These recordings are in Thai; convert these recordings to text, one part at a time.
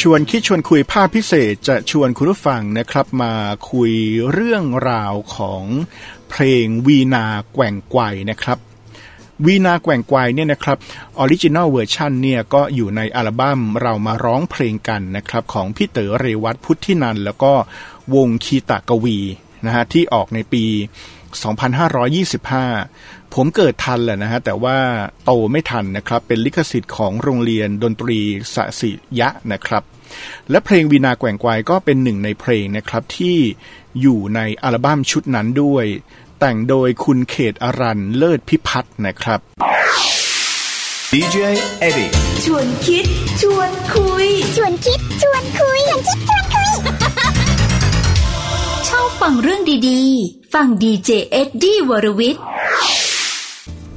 ชวนคิดชวนคุยภาคพิเศษจะชวนคุณผู้ฟังนะครับมาคุยเรื่องราวของเพลงวีณาแกว่งไกวนะครับวีณาแกว่งไกวเนี่ยนะครับ original version เนี่ยก็อยู่ในอัลบั้มเรามาร้องเพลงกันนะครับของพี่เต๋อเรวัตพุทธินันทน์แล้วก็วงคีตกวีนะฮะที่ออกในปี 2525 ผมเกิดทันแหละนะฮะ แต่ว่าโตไม่ทันนะครับ เป็นลิขสิทธิ์ของโรงเรียนดนตรีสศิยะนะครับ และเพลงวีนาแกว่งไกวก็เป็นหนึ่งในเพลงนะครับที่อยู่ในอัลบั้มชุดนั้นด้วย แต่งโดยคุณเขตอรันเลิศพิพัฒน์นะครับ DJ Eddie ชวนคิด ชวนคุย ชวนคิด ชวนคุย ชวนคิดชวนคุย ชอบฟังเรื่องดีๆ ฟังดีเจเอ็ดดี้วรวิทย์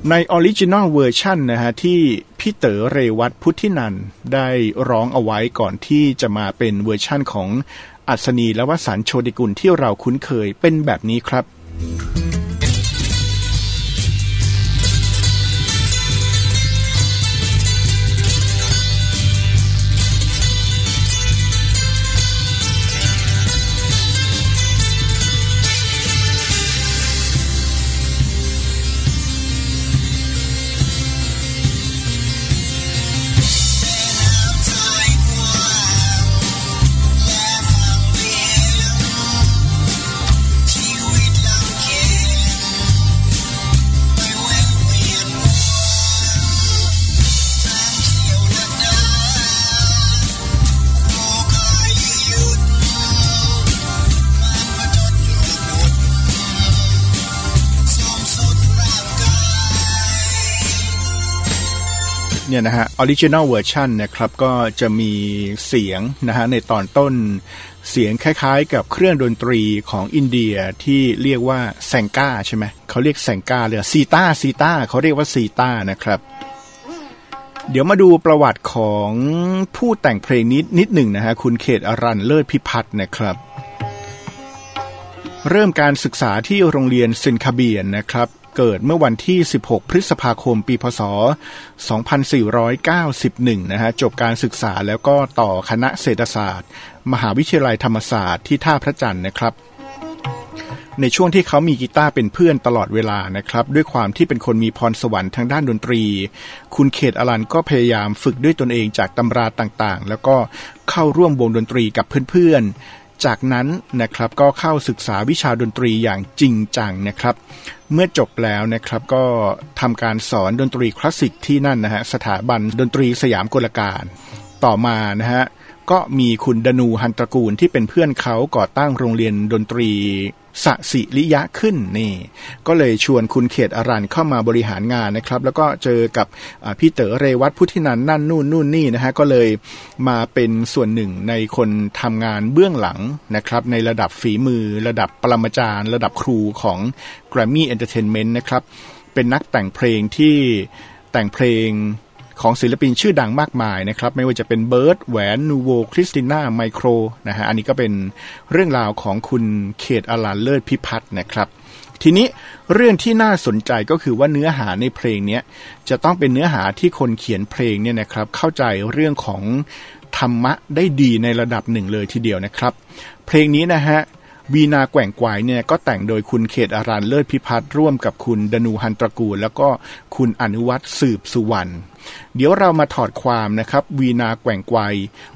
ใน original version นะฮะ ที่พี่เต๋อเรวัตพุทธินันทน์ได้ร้องเอาไว้ก่อนที่จะมาเป็นเวอร์ชั่นของอัศนีและวสันโชติกุลที่เราคุ้นเคยเป็นแบบนี้ครับ เนี่ยนะฮะออริจิน l ลเวอร์ชันนะครับก็จะมีเสียงนะฮะในตอนต้นเสียงคล้ายๆ กับเครื่องดนตรีของอินเดียที่เรียกว่าแซงก้าใช่ไหมเขาเรียกแซงก้าเลยซีตาร์ซีตาร์เขาเรียกว่าซีตาร์นะครับ เดี๋ยวมาดูประวัติของผู้แต่งเพลงนี้นิดหนึ่งนะฮะคุณเขตอรัญเลิศพิพัฒน์นะครับ เริ่มการศึกษาที่โรงเรียนเซนต์คาเบรียลนะครับ เกิดเมื่อวันที่ 16 พฤษภาคม ปีพศ 2491 นะฮะ จบการศึกษาแล้วก็ต่อคณะเศรษฐศาสตร์ มหาวิทยาลัยธรรมศาสตร์ที่ท่าพระจันทร์นะครับในช่วงที่เขามีกีตาร์เป็นเพื่อนตลอดเวลานะครับ ด้วยความที่เป็นคนมีพรสวรรค์ทางด้านดนตรี คุณเขตอลันก็พยายามฝึกด้วยตนเองจากตำราต่างๆ แล้วก็เข้าร่วมวงดนตรีกับเพื่อนๆ จากนั้นนะครับก็เข้าศึกษาวิชาดนตรีอย่างจริงจังนะครับ เมื่อจบแล้วนะครับก็ทำการสอนดนตรีคลาสสิกที่นั่นนะฮะสถาบันดนตรีสยามกลการต่อมานะฮะก็มีคุณดนูฮันตระกูลที่เป็นเพื่อนเขาก่อตั้งโรงเรียนดนตรี สสิริยะขึ้นนี่ก็เลยชวนคุณเขตอรันเข้ามาบริหารงานนะครับ แล้วก็เจอกับพี่เต๋อเรวัตพุทธินันนั่นนู่นนู่นนี่นะฮะก็เลยมาเป็นส่วนหนึ่งในคนทำงานเบื้องหลังนะครับ ในระดับฝีมือ ระดับปรมาจารย์ ระดับครูของ Grammy Entertainment นะครับ เป็นนักแต่งเพลงที่แต่งเพลง ของศิลปินชื่อดังมากมายนะครับ ไม่ว่าจะเป็นเบิร์ดแหวนนูโวคริสติน่าไมโครนะฮะอันนี้ก็เป็นเรื่องราวของคุณเขตอลานเลิศพิพัฒน์นะครับ ทีนี้เรื่องที่น่าสนใจก็คือว่าเนื้อหาในเพลงนี้จะต้องเป็นเนื้อหาที่คนเขียนเพลงเนี่ยนะครับ เข้าใจเรื่องของธรรมะได้ดีในระดับหนึ่งเลยทีเดียวนะครับ เพลงนี้นะฮะ วีนาแกว่งไกวเนี่ยก็แต่งโดยคุณเขตอารันเลิศพิพัฒน์ร่วมกับคุณดนูฮันตระกูล แล้วก็คุณอนุวัตรสืบสุวรรณเดี๋ยวเรามาถอดความนะครับวีนาแกว่งไกว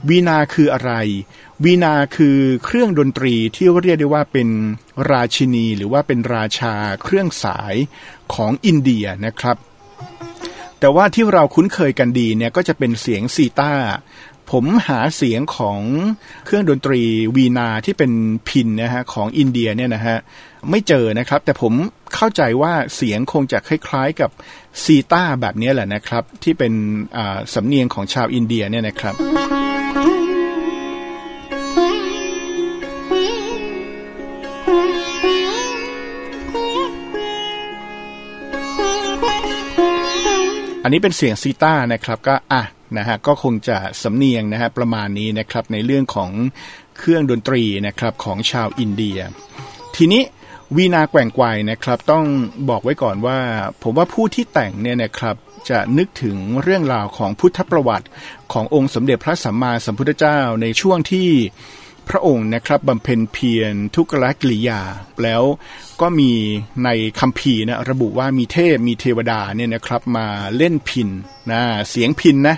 วีนาคืออะไร วีนาคือเครื่องดนตรีที่เรียกได้ว่าเป็นราชินี หรือว่าเป็นราชาเครื่องสายของอินเดียนะครับแต่ว่าที่เราคุ้นเคยกันดีเนี่ยก็จะเป็นเสียงซีตาร์ ผมหาเสียงของเครื่องดนตรีวีนาที่เป็นพินนะฮะของอินเดียเนี่ยนะฮะไม่เจอนะครับ แต่ผมเข้าใจว่าเสียงคงจะคล้ายๆกับซีตาแบบนี้แหละนะครับ ที่เป็นสำเนียงของชาวอินเดียเนี่ยนะครับอันนี้เป็นเสียงซีตานะครับก็อะ นะฮะก็คงจะสำเนียงนะฮะประมาณนี้นะครับในเรื่องของเครื่องดนตรีนะครับของชาวอินเดีย ทีนี้วีนาแกว่งไกวนะครับต้องบอกไว้ก่อนว่า ผมว่าผู้ที่แต่งเนี่ยนะครับจะนึกถึงเรื่องราวของพุทธประวัติขององค์สมเด็จพระสัมมาสัมพุทธเจ้าในช่วงที่พระองค์นะครับบำเพ็ญเพียรทุกขลกิริยา แล้วก็มีในคัมภีร์นะระบุว่ามีเทพมีเทวดาเนี่ยนะครับมาเล่นพินนะเสียงพินนะ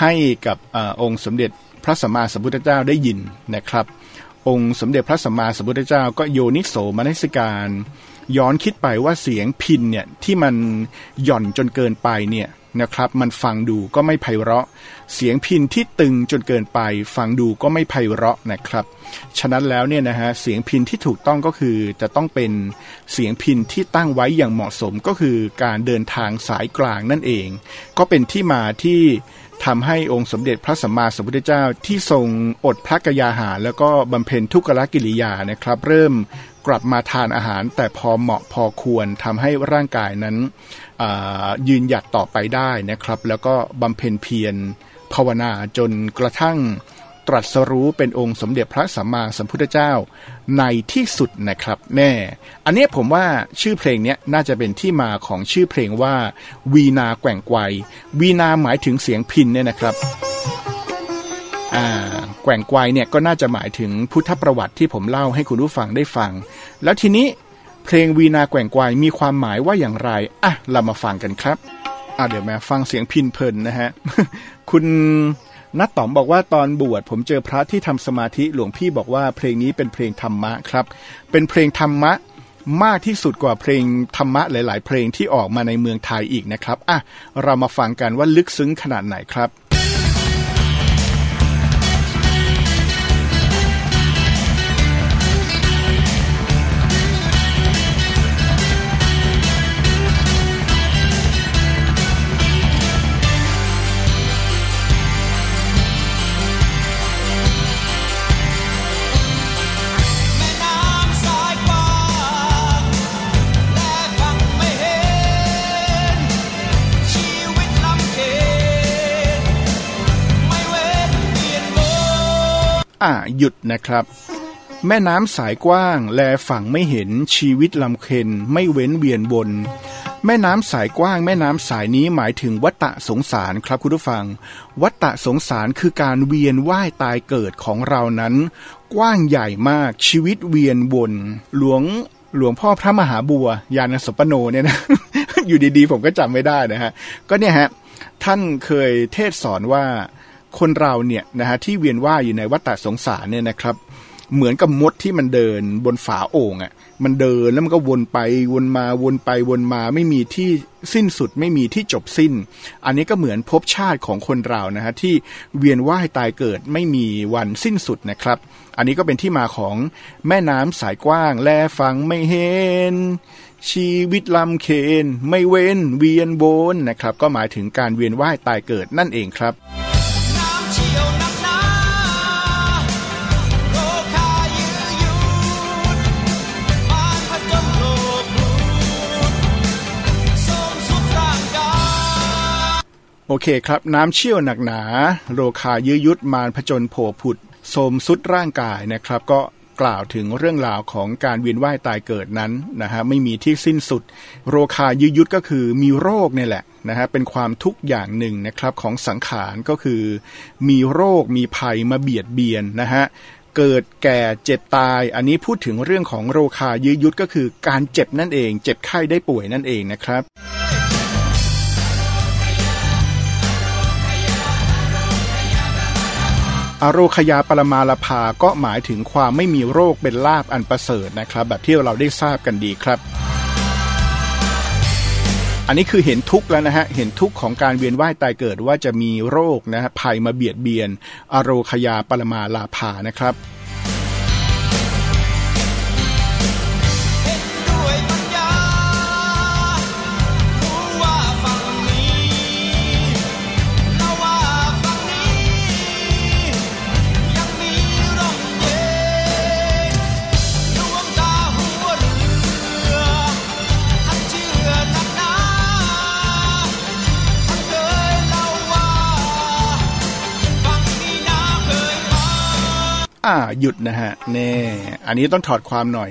ให้กับอองค์สมเด็จพระสัมมาสัมพุทธเจ้าได้ยินนะครับ องค์สมเด็จพระสัมมาสัมพุทธเจ้า ก็โยนิโสมนสิการ ย้อนคิดไปว่าเสียงพินเนี่ยที่มันหย่อนจนเกินไปเนี่ยนะครับ มันฟังดูก็ไม่ไพเราะ เสียงพินที่ตึงจนเกินไป ฟังดูก็ไม่ไพเราะนะครับ ฉะนั้นแล้วเนี่ยนะฮะเสียงพินที่ถูกต้องก็คือจะต้องเป็นเสียงพินที่ตั้งไว้อย่างเหมาะสมก็คือการเดินทางสายกลางนั่นเอง ก็เป็นที่มาที่ ทำให้องค์สมเด็จพระสัมมาสัมพุทธเจ้าที่ทรงอดพระกยาหาร แล้วก็บำเพ็ญทุกขกิริยานะครับ เริ่มกลับมาทานอาหาร แต่พอเหมาะพอควรทำให้ร่างกายนั้นยืนหยัดต่อไปได้นะครับ แล้วก็บำเพ็ญเพียรภาวนาจนกระทั่ง ตรัสรู้เป็นองค์สมเด็จพระสัมมาสัมพุทธเจ้าในที่สุดนะครับแน่ อันนี้ผมว่าชื่อเพลงนี้น่าจะเป็นที่มาของชื่อเพลงว่า วีนาแกว่งไกววีนาหมายถึงเสียงพินเนี่ยนะครับแกว่งไกวเนี่ยก็น่าจะหมายถึงพุทธประวัติที่ผมเล่าให้คุณผู้ฟังได้ฟัง แล้วทีนี้เพลงวีนาแกว่งไกวมีความหมายว่าอย่างไรอะเรามาฟังกันครับอะเดี๋ยวมาฟังเสียงพินเพลินนะฮะ คุณ นัดต๋อมบอกว่าตอนบวชผมเจอพระที่ทำสมาธิหลวงพี่บอกว่าเพลงนี้เป็นเพลงธรรมะครับ เป็นเพลงธรรมะมากที่สุดกว่าเพลงธรรมะหลาย ๆ เพลงที่ออกมาในเมืองไทยอีกนะครับอะเรามาฟังกันว่าลึกซึ้งขนาดไหนครับ อ่าหยุดนะครับ แม่น้ำสายกว้าง แลฝั่งไม่เห็นชีวิตลำเค็นไม่เว้นเวียนบนแม่น้ำสายกว้างแม่น้ำสายนี้หมายถึงวัตตะสงสารครับคุณผู้ฟัง วัตตะสงสารคือการเวียนว่ายตายเกิดของเรานั้น กว้างใหญ่มากชีวิตเวียนวนหลวงหลวงพ่อพระมหาบัวยานสปโนเนี่ยนะอยู่ดีๆ ผมก็จำไม่ได้นะฮะ ก็เนี่ยฮะ ท่านเคยเทศสอนว่า คนเราเนี่ยนะฮะที่เวียนว่ายอยู่ในวัฏสงสารเนี่ยนะครับ เหมือนกับมดที่มันเดินบนฝาโอ่งอะ่ะ มันเดินแล้วมันก็วนไปวนมาวนไปวนมาไม่มีที่สิ้นสุดไม่มีที่จบสิ้น อันนี้ก็เหมือนภพชาติของคนเรานะฮะที่เวียนว่ายตายเกิดไม่มีวันสิ้นสุดนะครับ อันนี้ก็เป็นที่มาของแม่น้ำสายกว้างแลฟังไม่เห็นชีวิตลำเคนไม่เว้นเวียนวนนะครับ ก็หมายถึงการเวียนว่ายตายเกิดนั่นเองครับ โอเคครับ น้ำเชี่ยวหนักหนาโรคายื้อยุดมารผจญโผผุดโสมสุดร่างกายนะครับ ก็กล่าวถึงเรื่องราวของการเวียนว่ายตายเกิดนั้นนะฮะไม่มีที่สิ้นสุด โรคายื้อยุดก็คือมีโรคเนี่ยแหละนะฮะเป็นความทุกข์อย่างหนึ่งนะครับของสังขารก็คือ มีโรคมีภัยมาเบียดเบียนนะฮะเกิดแก่เจ็บตาย อันนี้พูดถึงเรื่องของโรคายื้อยุดก็คือการเจ็บนั่นเอง เจ็บไข้ได้ป่วยนั่นเองนะครับ อโรคยาปรมาลภาก็หมายถึงความไม่มีโรคเป็นลาบอันประเสริฐนะครับ แบบที่เราได้ทราบกันดีครับ อันนี้คือเห็นทุกข์แล้วนะฮะ เห็นทุกข์ของการเวียนว่ายตายเกิดว่าจะมีโรคนะฮะภัยมาเบียดเบียน อโรคยาปรมาลาภานะครับ อ่าหยุดนะฮะแน่อันนี้ต้องถอดความหน่อย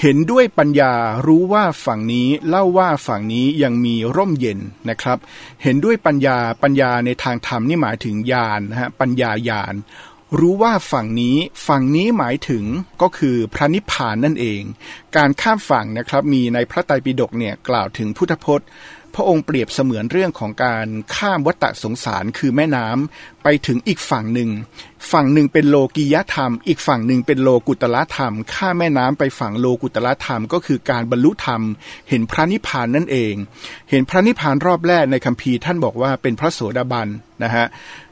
เห็นด้วยปัญญารู้ว่าฝั่งนี้เล่าว่าฝั่งนี้ยังมีร่มเย็นนะครับ เห็นด้วยปัญญาปัญญาในทางธรรมนี่หมายถึงญาณนะฮะปัญญาญาณรู้ว่าฝั่งนี้ฝั่งนี้หมายถึงก็คือพระนิพพานนั่นเอง การข้ามฝั่งนะครับมีในพระไตรปิฎกเนี่ยกล่าวถึงพุทธพจน์ พระองค์เปรียบเสมือนเรื่องของการข้ามวัฏสงสารคือแม่น้ำไปถึงอีกฝั่งหนึ่ง ฝั่งหนึ่งเป็นโลกียธรรม อีกฝั่งหนึ่งเป็นโลกุตละธรรม ข้ามแม่น้ำไปฝั่งโลกุตละธรรม ก็คือการบรรลุธรรม เห็นพระนิพพานนั่นเอง เห็นพระนิพพานรอบแรกในคัมภีร์ท่านบอกว่าเป็นพระโสดาบันนะฮะ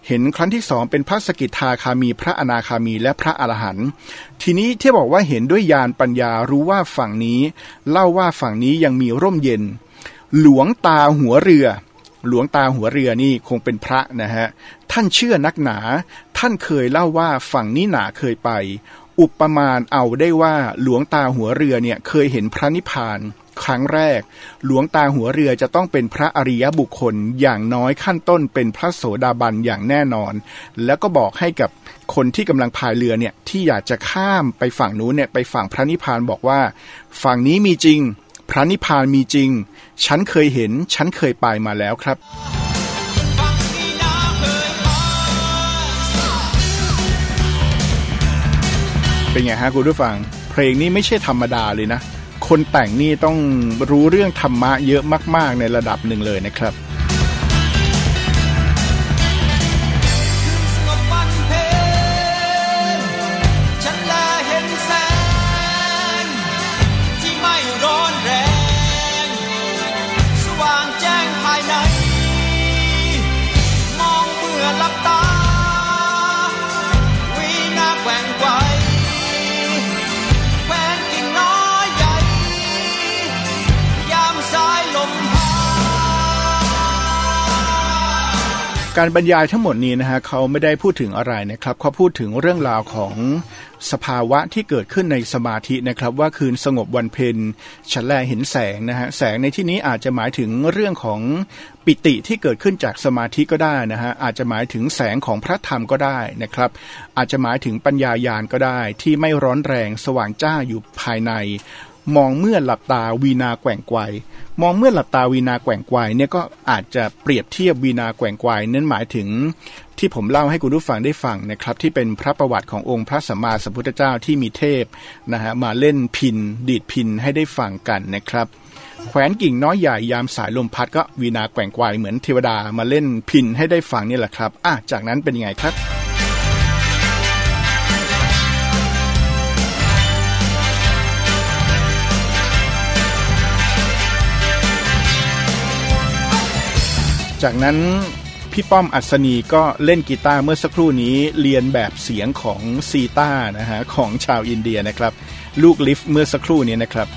เห็นครั้งที่สองเป็นพระสกิทาคามี พระอนาคามีและพระอรหันต์ทีนี้ที่บอกว่าเห็นด้วยญาณปัญญารู้ว่าฝั่งนี้ เล่าว่าฝั่งนี้ยังมีร่มเย็น หลวงตาหัวเรือ หลวงตาหัวเรือนี่คงเป็นพระนะฮะ ท่านเชื่อนักหนา ท่านเคยเล่าว่าฝั่งนี้หนาเคยไป อุปมาณเอาได้ว่าหลวงตาหัวเรือเนี่ยเคยเห็นพระนิพพานครั้งแรก หลวงตาหัวเรือจะต้องเป็นพระอริยบุคคลอย่างน้อยขั้นต้นเป็นพระโสดาบันอย่างแน่นอน แล้วก็บอกให้กับคนที่กำลังพายเรือเนี่ยที่อยากจะข้ามไปฝั่งนู้นเนี่ยไปฝั่งพระนิพพานบอกว่า ฝั่งนี้มีจริง พระนิพพานมีจริง ฉันเคยเห็น ฉันเคยไปมาแล้วครับเป็นไงฮะคุณผู้ฟัง เพลงนี้ไม่ใช่ธรรมดาเลยนะ คนแต่งนี่ต้องรู้เรื่องธรรมะเยอะมาก ๆ ในระดับหนึ่งเลยนะครับ การบรรยายทั้งหมดนี้นะฮะเขาไม่ได้พูดถึงอะไรนะครับเขาพูดถึงเรื่องราวของสภาวะที่เกิดขึ้นในสมาธินะครับ ว่าคืนสงบวันเพ็ญฉันแลเห็นแสงนะฮะแสงในที่นี้อาจจะหมายถึงเรื่องของปิติที่เกิดขึ้นจากสมาธิก็ได้นะฮะอาจจะหมายถึงแสงของพระธรรมก็ได้นะครับ อาจจะหมายถึงปัญญายาณก็ได้ ที่ไม่ร้อนแรงสว่างจ้าอยู่ภายใน มองเมื่อหลับตาวีนาแกว่งไกวมองเมื่อหลับตาวีนาแกว่งไกวเนี่ยก็อาจจะเปรียบเทียบวีนาแกว่งไกวนั้นหมายถึงที่ผมเล่าให้คุณผู้ฟังได้ฟังนะครับ ที่เป็นพระประวัติขององค์พระสัมมาสัมพุทธเจ้าที่มีเทพนะฮะมาเล่นพินดีดพินให้ได้ฟังกันนะครับแขวนกิ่งน้อยใหญ่ยามสายลมพัดก็วีนาแกว่งไกวเหมือนเทวดามาเล่นพินให้ได้ฟังนี่แหละครับอะจากนั้นเป็นยังไงครับ จากนั้นพี่ป้อมอัศนีก็เล่นกีตาร์เมื่อสักครู่นี้เรียนแบบเสียงของซีตานะฮะของชาวอินเดียนะครับ ลูกลิฟต์เมื่อสักครู่นี้นะครับ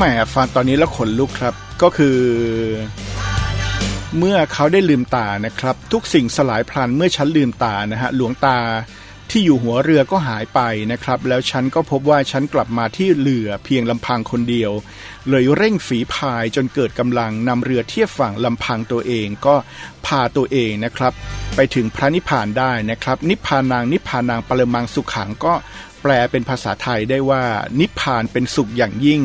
หมฟังตอนนี้แล้วขนลุกครับ ก็คือ เมื่อเขาได้ลืมตานะครับ ทุกสิ่งสลายพลันเมื่อฉันลืมตานะฮะหลวงตาที่อยู่หัวเรือก็หายไปนะครับ แล้วฉันก็พบว่าฉันกลับมาที่เรือเพียงลำพังคนเดียว เลยเร่งฝีพายจนเกิดกำลังนำเรือเทียบฝั่งลำพังตัวเองก็พาตัวเองนะครับ ไปถึงพระนิพพานได้นะครับ นิพพานางนิพพานางปรมังสุขขังก็ แปลเป็นภาษาไทยได้ว่านิพพานเป็นสุขอย่างยิ่ง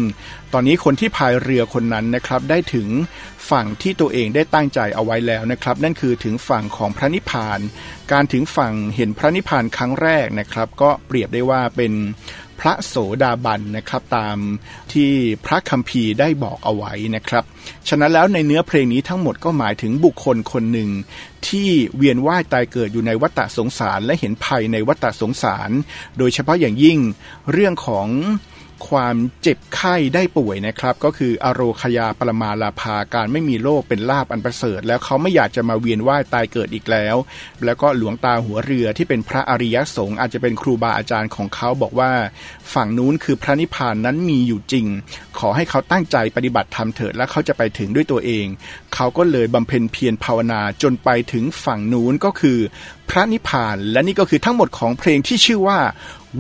ตอนนี้คนที่พายเรือคนนั้นนะครับ ได้ถึงฝั่งที่ตัวเองได้ตั้งใจเอาไว้แล้วนะครับ นั่นคือถึงฝั่งของพระนิพพาน การถึงฝั่งเห็นพระนิพพานครั้งแรกนะครับ ก็เปรียบได้ว่าเป็น พระโสดาบันนะครับตามที่พระคัมภีร์ได้บอกเอาไว้นะครับ ฉะนั้นแล้วในเนื้อเพลงนี้ทั้งหมดก็หมายถึงบุคคลคนหนึ่ง ที่เวียนว่ายตายเกิดอยู่ในวัฏสงสารและเห็นภัยในวัฏสงสาร โดยเฉพาะอย่างยิ่งเรื่องของ ความเจ็บไข้ได้ป่วยนะครับ ก็คืออโรคยาปรมาลาภาการไม่มีโรคเป็นลาบอันประเสริฐ แล้วเขาไม่อยากจะมาเวียนว่ายตายเกิดอีกแล้ว แล้วก็หลวงตาหัวเรือที่เป็นพระอริยสงฆ์อาจจะเป็นครูบาอาจารย์ของเขาบอกว่า ฝั่งนู้นคือพระนิพพานนั้นมีอยู่จริง ขอให้เขาตั้งใจปฏิบัติธรรมเถิดและเขาจะไปถึงด้วยตัวเอง เขาก็เลยบำเพ็ญเพียรภาวนาจนไปถึงฝั่งนู้นก็คือพระนิพพาน และนี่ก็คือทั้งหมดของเพลงที่ชื่อว่า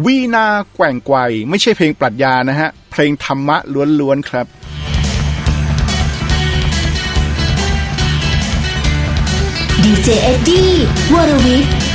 วีนาแกว่งไกวไม่ใช่เพลงปรัชญานะฮะ เพลงธรรมะล้วนๆครับดีเจเอ็ดดี้วรวิทย์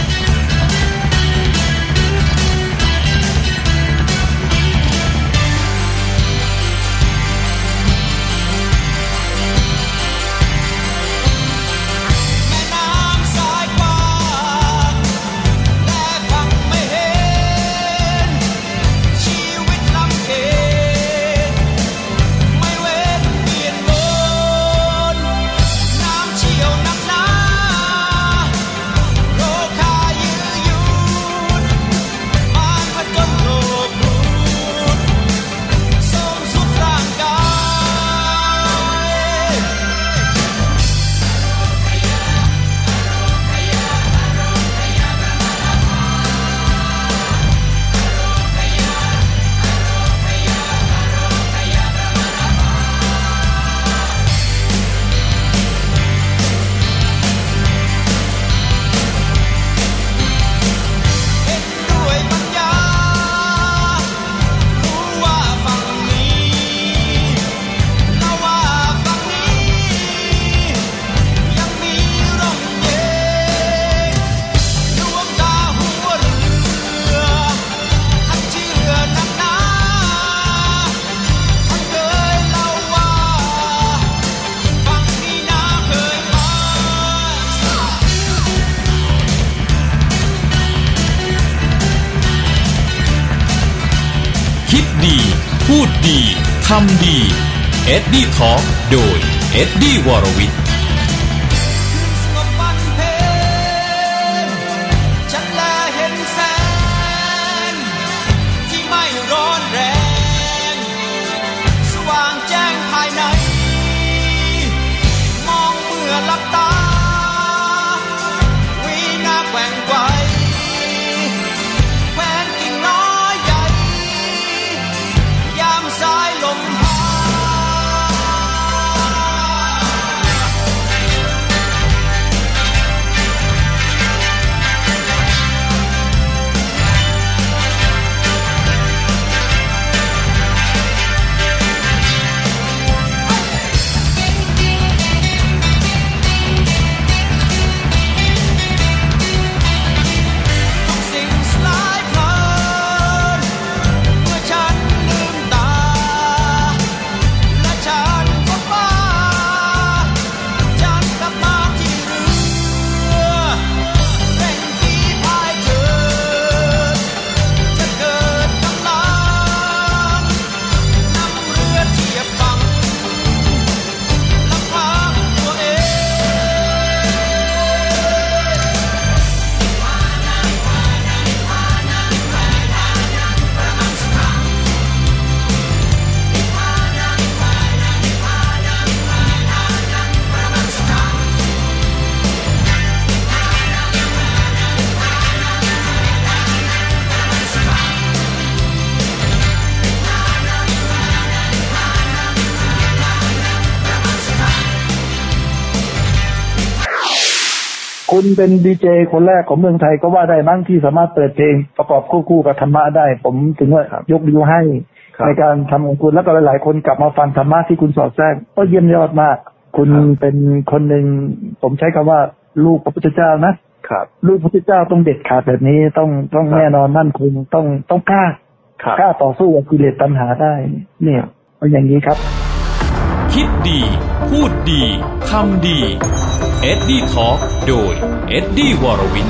ทำดีเอ็ดดี้ทอโดยเอ็ดดี้วรวิทย์ฉันแลเห็นแสงที่ไม่ร้อนแรง คุณเป็นดีเจคนแรกของเมืองไทยก็ว่าได้มั้งที่สามารถเปิดเพลงประกอบคู่คู่กับธรรมะได้ ผมถึงว่ายกนิ้วให้ในการทำของคุณแล้วก็หลาย ๆ คนกลับมาฟังธรรมะที่คุณสอดแทรกก็เยี่ยมยอดมาก คุณเป็นคนหนึ่งผมใช้คำว่าลูกพระพุทธเจ้านะครับ ลูกพระพุทธเจ้าต้องเด็ดขาดแบบนี้ต้องต้องแน่นอนมั่นคงต้องต้องกล้ากล้าต่อสู้กับกิเลสตัณหาได้ เนี่ยเอาอย่างนี้ครับ คิดดี พูดดีทำดี เอ็ดดี้ทอล์กโดยเอ็ดดี้วรวิน